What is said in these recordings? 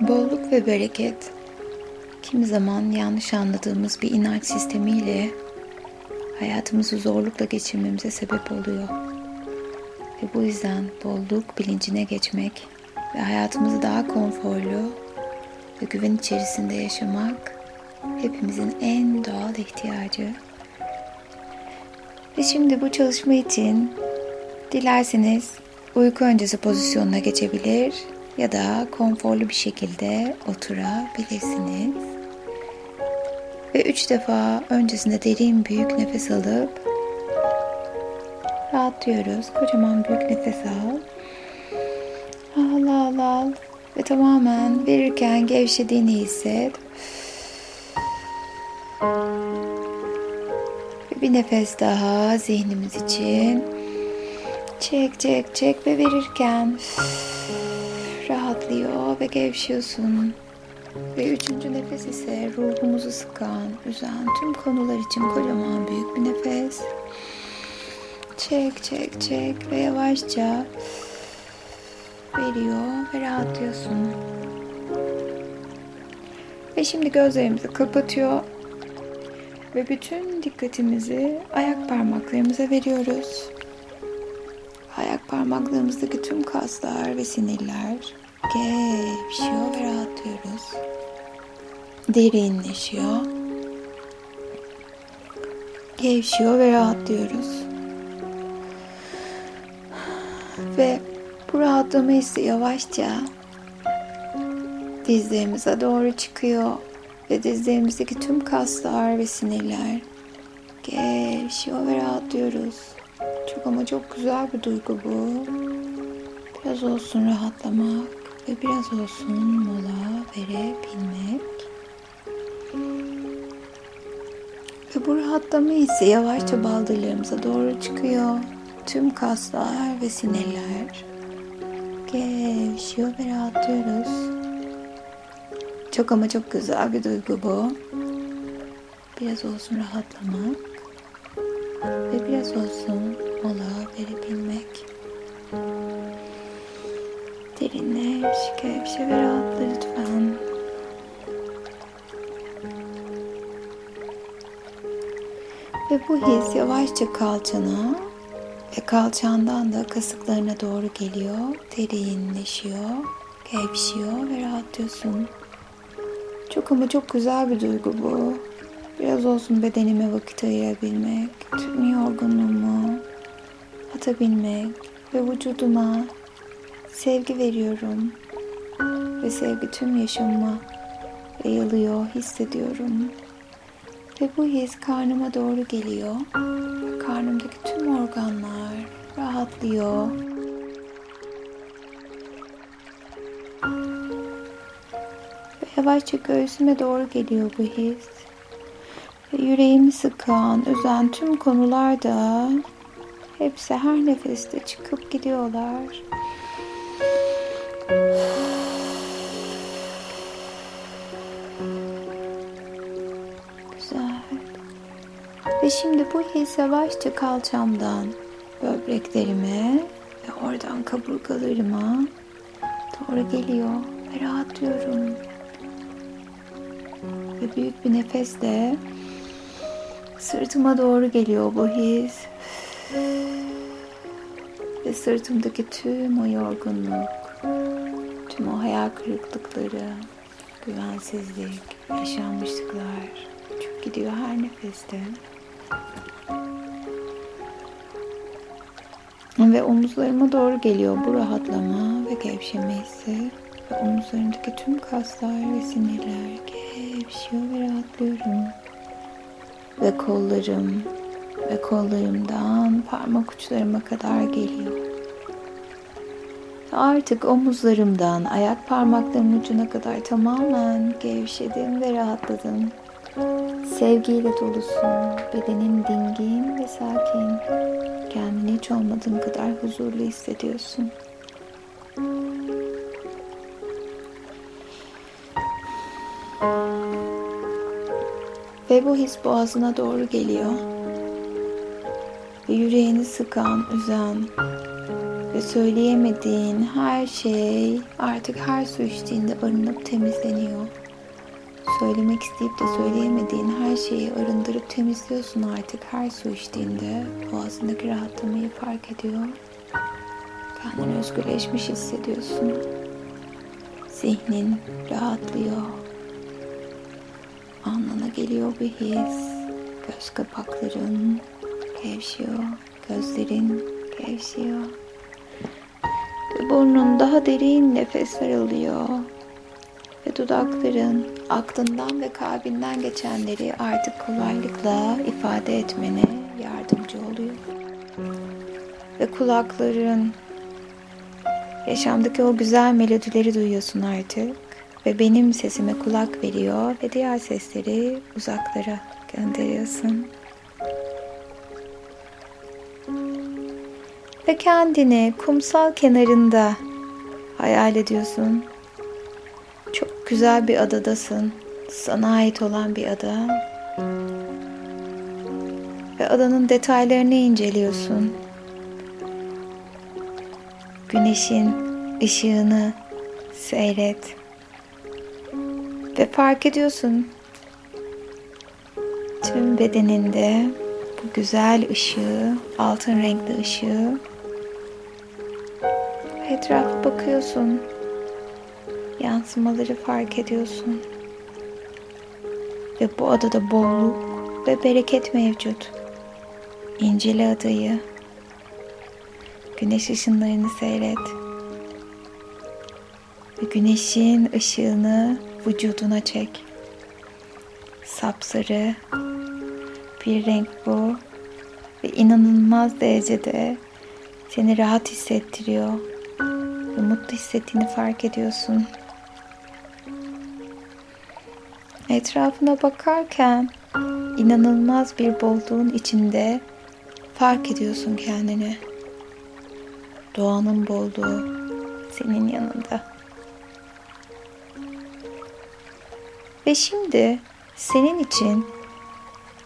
Bolluk ve bereket kimi zaman yanlış anladığımız bir inanç sistemiyle hayatımızı zorlukla geçirmemize sebep oluyor. Ve bu yüzden bolluk bilincine geçmek ve hayatımızı daha konforlu ve güven içerisinde yaşamak hepimizin en doğal ihtiyacı. Ve şimdi bu çalışma için dilerseniz uyku öncesi pozisyonuna geçebilir ya da konforlu bir şekilde oturabilirsiniz. Ve üç defa öncesinde derin büyük nefes alıp rahatlıyoruz. Kocaman büyük nefes al. Al al al. Ve tamamen verirken gevşediğini hisset. Ve bir nefes daha zihnimiz için. Çek çek çek ve verirken rahatlıyor ve gevşiyorsun. Ve üçüncü nefes ise ruhumuzu sıkan, üzen tüm konular için kocaman büyük bir nefes. Çek çek çek ve yavaşça veriyor ve rahatlıyorsun. Ve şimdi gözlerimizi kapatıyor ve bütün dikkatimizi ayak parmaklarımıza veriyoruz. Ayak parmaklarımızdaki tüm kaslar ve sinirler gevşiyor ve rahatlıyoruz. Derinleşiyor. Gevşiyor ve rahatlıyoruz. Ve bu rahatlama hissi yavaşça dizlerimize doğru çıkıyor ve dizlerimizdeki tüm kaslar ve sinirler gevşiyor ve rahatlıyoruz. Çok ama çok güzel bir duygu bu. Biraz olsun rahatlamak ve biraz olsun mola verebilmek. Ve bu rahatlama hissi yavaşça baldırlarımıza doğru çıkıyor. Tüm kaslar ve sinirler gevşiyor ve rahatlıyoruz. Çok ama çok güzel bir duygu bu. Biraz olsun rahatlamak ve biraz olsun mola verebilmek. Derinleş, gevşe ve rahatla lütfen. Ve bu his yavaşça kalçana ve kalçandan da kasıklarına doğru geliyor. Derinleşiyor, gevşiyor ve rahatlıyorsun. Çok ama çok güzel bir duygu bu. Biraz olsun bedenime vakit ayırabilmek, tüm yorgunluğumu atabilmek ve vücuduma sevgi veriyorum. Ve sevgi tüm yaşamıma yayılıyor, hissediyorum. Ve bu his karnıma doğru geliyor. Karnımdaki tüm organlar rahatlıyor. Ve yavaşça göğsüme doğru geliyor bu his. Ve yüreğimi sıkan, üzen tüm konular da hepsi her nefeste çıkıp gidiyorlar. Güzel. Ve şimdi bu his yavaşça kalçamdan böbreklerime ve oradan kaburgalarıma doğru geliyor ve rahatlıyorum. Ve büyük bir nefesle sırtıma doğru geliyor bu his. Ve sırtımdaki tüm o yorgunluk, tüm o hayal kırıklıkları, güvensizlik, yaşanmışlıklar çok gidiyor her nefeste. Ve omuzlarıma doğru geliyor bu rahatlama ve gevşeme hissi. Ve omuzlarımdaki tüm kaslar ve sinirler gevşiyor ve rahatlıyorum. Ve kollarım ve kollarımdan parmak uçlarıma kadar geliyor. Artık omuzlarımdan ayak parmaklarımın ucuna kadar tamamen gevşedim ve rahatladım. Sevgiyle dolusun, bedenin dingin ve sakin. Kendini hiç olmadığın kadar huzurlu hissediyorsun. Ve bu his boğazına doğru geliyor. Ve yüreğini sıkan, üzen ve söyleyemediğin her şey artık her su içtiğinde arınıp temizleniyor. Söylemek isteyip de söyleyemediğin her şeyi arındırıp temizliyorsun artık her su içtiğinde. Boğazındaki rahatlamayı fark ediyor. Kendini özgürleşmiş hissediyorsun. Zihnin rahatlıyor. Alnına geliyor bir his. Göz kapakların gevşiyor. Gözlerin gevşiyor. Ve burnun daha derin nefesler alıyor. Ve dudakların aklından ve kalbinden geçenleri artık kolaylıkla ifade etmene yardımcı oluyor. Ve kulakların yaşamdaki o güzel melodileri duyuyorsun artık. Ve benim sesime kulak veriyor ve diğer sesleri uzaklara gönderiyorsun. Ve kendini kumsal kenarında hayal ediyorsun. Çok güzel bir adadasın. Sana ait olan bir ada. Ve adanın detaylarını inceliyorsun. Güneşin ışığını seyret. Ve fark ediyorsun tüm bedeninde bu güzel ışığı, altın renkli ışığı etrafa bakıyorsun. Yansımaları fark ediyorsun. Ve bu adada bolluk ve bereket mevcut. İncele adayı. Güneş ışınlarını seyret. Ve güneşin ışığını vücuduna çek. Sapsarı bir renk bu ve inanılmaz derecede seni rahat hissettiriyor ve mutlu hissettiğini fark ediyorsun. Etrafına bakarken inanılmaz bir bolluğun içinde fark ediyorsun kendini. Doğanın bolluğu senin yanında. Ve şimdi senin için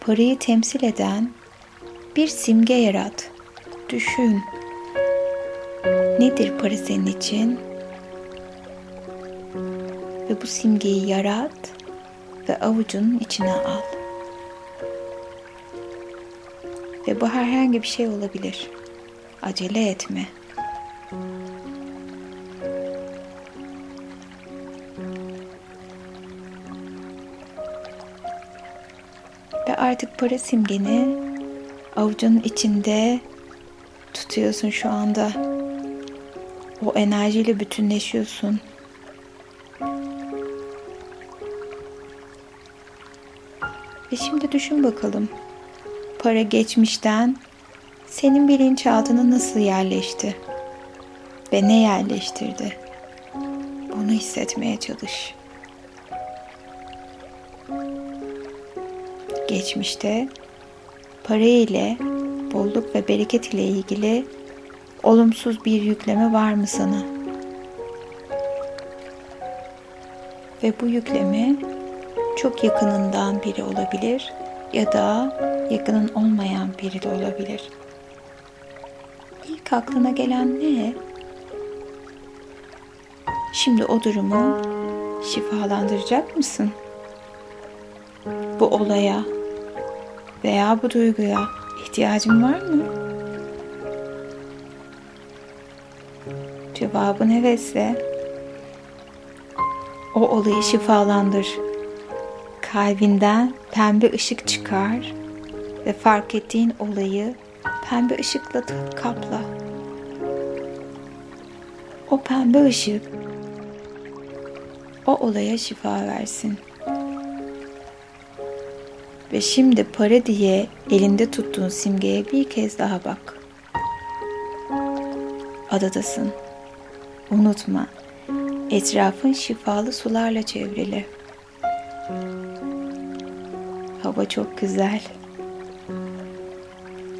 parayı temsil eden bir simge yarat. Düşün. Nedir para senin için? Ve bu simgeyi yarat ve avucunun içine al. Ve bu herhangi bir şey olabilir. Acele etme. Ve artık para simgeni avucunun içinde tutuyorsun şu anda. O enerjiyle bütünleşiyorsun. Ve şimdi düşün bakalım. Para geçmişten senin bilinçaltına nasıl yerleşti? Ve ne yerleştirdi? Bunu hissetmeye çalış. Geçmişte para ile bolluk ve bereket ile ilgili olumsuz bir yükleme var mı sana? Ve bu yükleme çok yakınından biri olabilir ya da yakının olmayan biri de olabilir. İlk aklına gelen ne? Şimdi o durumu şifalandıracak mısın? Bu olaya veya bu duyguya ihtiyacın var mı? Cevabın hevesle o olayı şifalandır. Kalbinden pembe ışık çıkar ve fark ettiğin olayı pembe ışıkla kapla. O pembe ışık o olaya şifa versin. Ve şimdi para diye elinde tuttuğun simgeye bir kez daha bak. Adadasın. Unutma. Etrafın şifalı sularla çevrili. Hava çok güzel.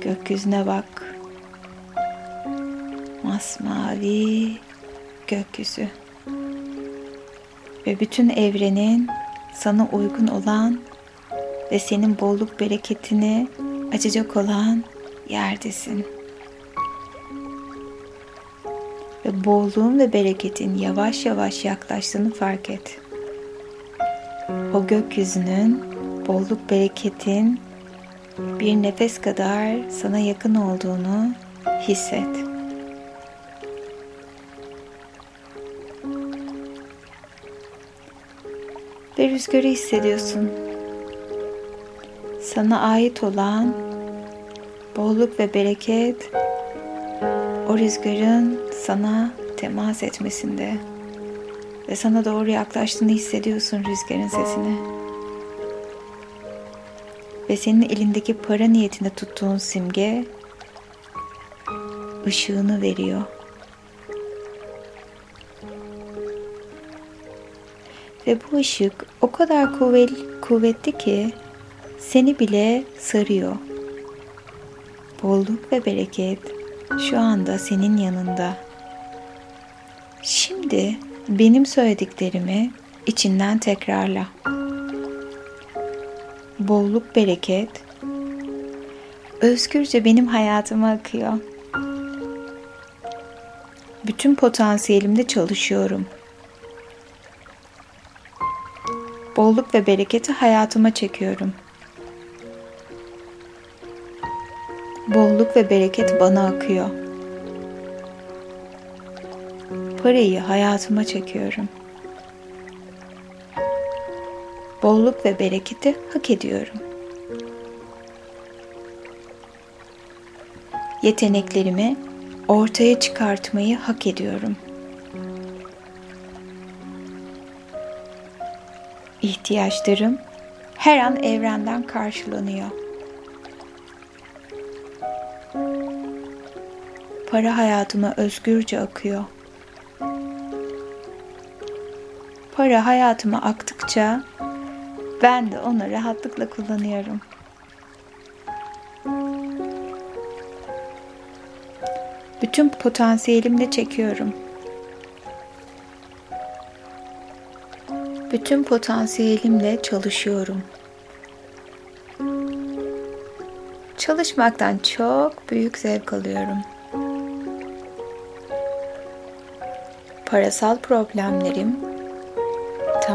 Gökyüzüne bak. Masmavi gökyüzü. Ve bütün evrenin sana uygun olan ve senin bolluk bereketini açacak olan yerdesin. Ve bolluğun ve bereketin yavaş yavaş yaklaştığını fark et. O gökyüzünün, bolluk bereketin bir nefes kadar sana yakın olduğunu hisset. Ve rüzgarı hissediyorsun. Sana ait olan bolluk ve bereket o rüzgarın sana temas etmesinde ve sana doğru yaklaştığını hissediyorsun rüzgarın sesini. Ve senin elindeki para niyetinde tuttuğun simge ışığını veriyor. Ve bu ışık o kadar kuvvetli, kuvvetli ki seni bile sarıyor. Bolluk ve bereket şu anda senin yanında. Şimdi benim söylediklerimi içinden tekrarla. Bolluk, bereket özgürce benim hayatıma akıyor. Bütün potansiyelimde çalışıyorum. Bolluk ve bereketi hayatıma çekiyorum. Bolluk ve bereket bana akıyor. Parayı hayatıma çekiyorum. Bolluk ve bereketi hak ediyorum. Yeteneklerimi ortaya çıkartmayı hak ediyorum. İhtiyaçlarım her an evrenden karşılanıyor. Para hayatıma özgürce akıyor. Para hayatıma aktıkça ben de onu rahatlıkla kullanıyorum. Bütün potansiyelimle çekiyorum. Bütün potansiyelimle çalışıyorum. Çalışmaktan çok büyük zevk alıyorum. Parasal problemlerim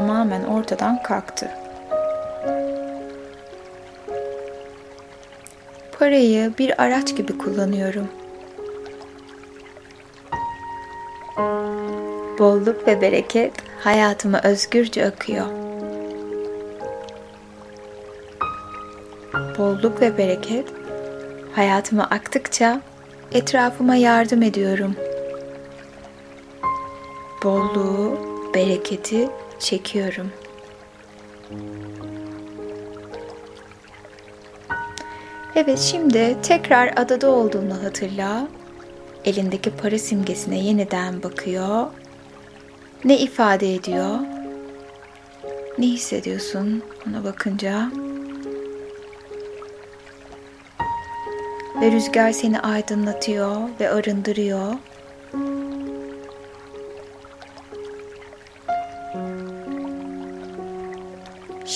tamamen ortadan kalktı. Parayı bir araç gibi kullanıyorum. Bolluk ve bereket hayatıma özgürce akıyor. Bolluk ve bereket hayatıma aktıkça etrafıma yardım ediyorum. Bolluğu, bereketi çekiyorum. Evet şimdi tekrar adada olduğunu hatırla. Elindeki para simgesine yeniden bakıyor. Ne ifade ediyor? Ne hissediyorsun ona bakınca? Ve rüzgar seni aydınlatıyor ve arındırıyor.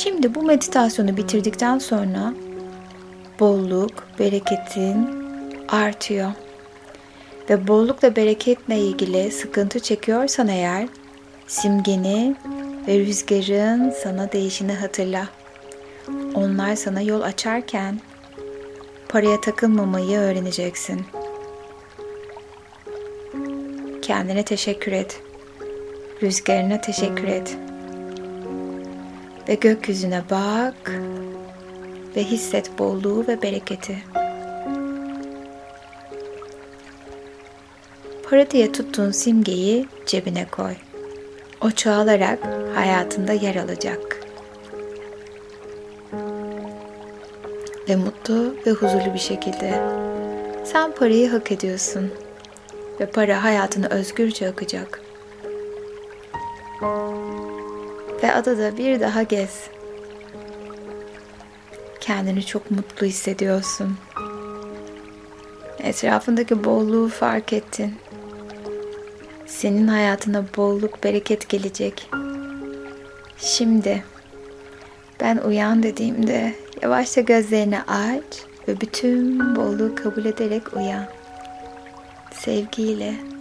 Şimdi bu meditasyonu bitirdikten sonra bolluk, bereketin artıyor. Ve bollukla bereketle ilgili sıkıntı çekiyorsan eğer simgeni ve rüzgarın sana değişini hatırla. Onlar sana yol açarken paraya takılmamayı öğreneceksin. Kendine teşekkür et. Rüzgarına teşekkür et. Ve gökyüzüne bak ve hisset bolluğu ve bereketi. Para diye tuttuğun simgeyi cebine koy. O çoğalarak hayatında yer alacak. Ve mutlu ve huzurlu bir şekilde sen parayı hak ediyorsun. Ve para hayatını özgürce akacak. Ve adada bir daha gez kendini çok mutlu hissediyorsun. Etrafındaki bolluğu fark ettin. Senin hayatına bolluk, bereket gelecek. Şimdi ben uyan dediğimde yavaşça gözlerini aç ve bütün bolluğu kabul ederek uyan. Sevgiyle.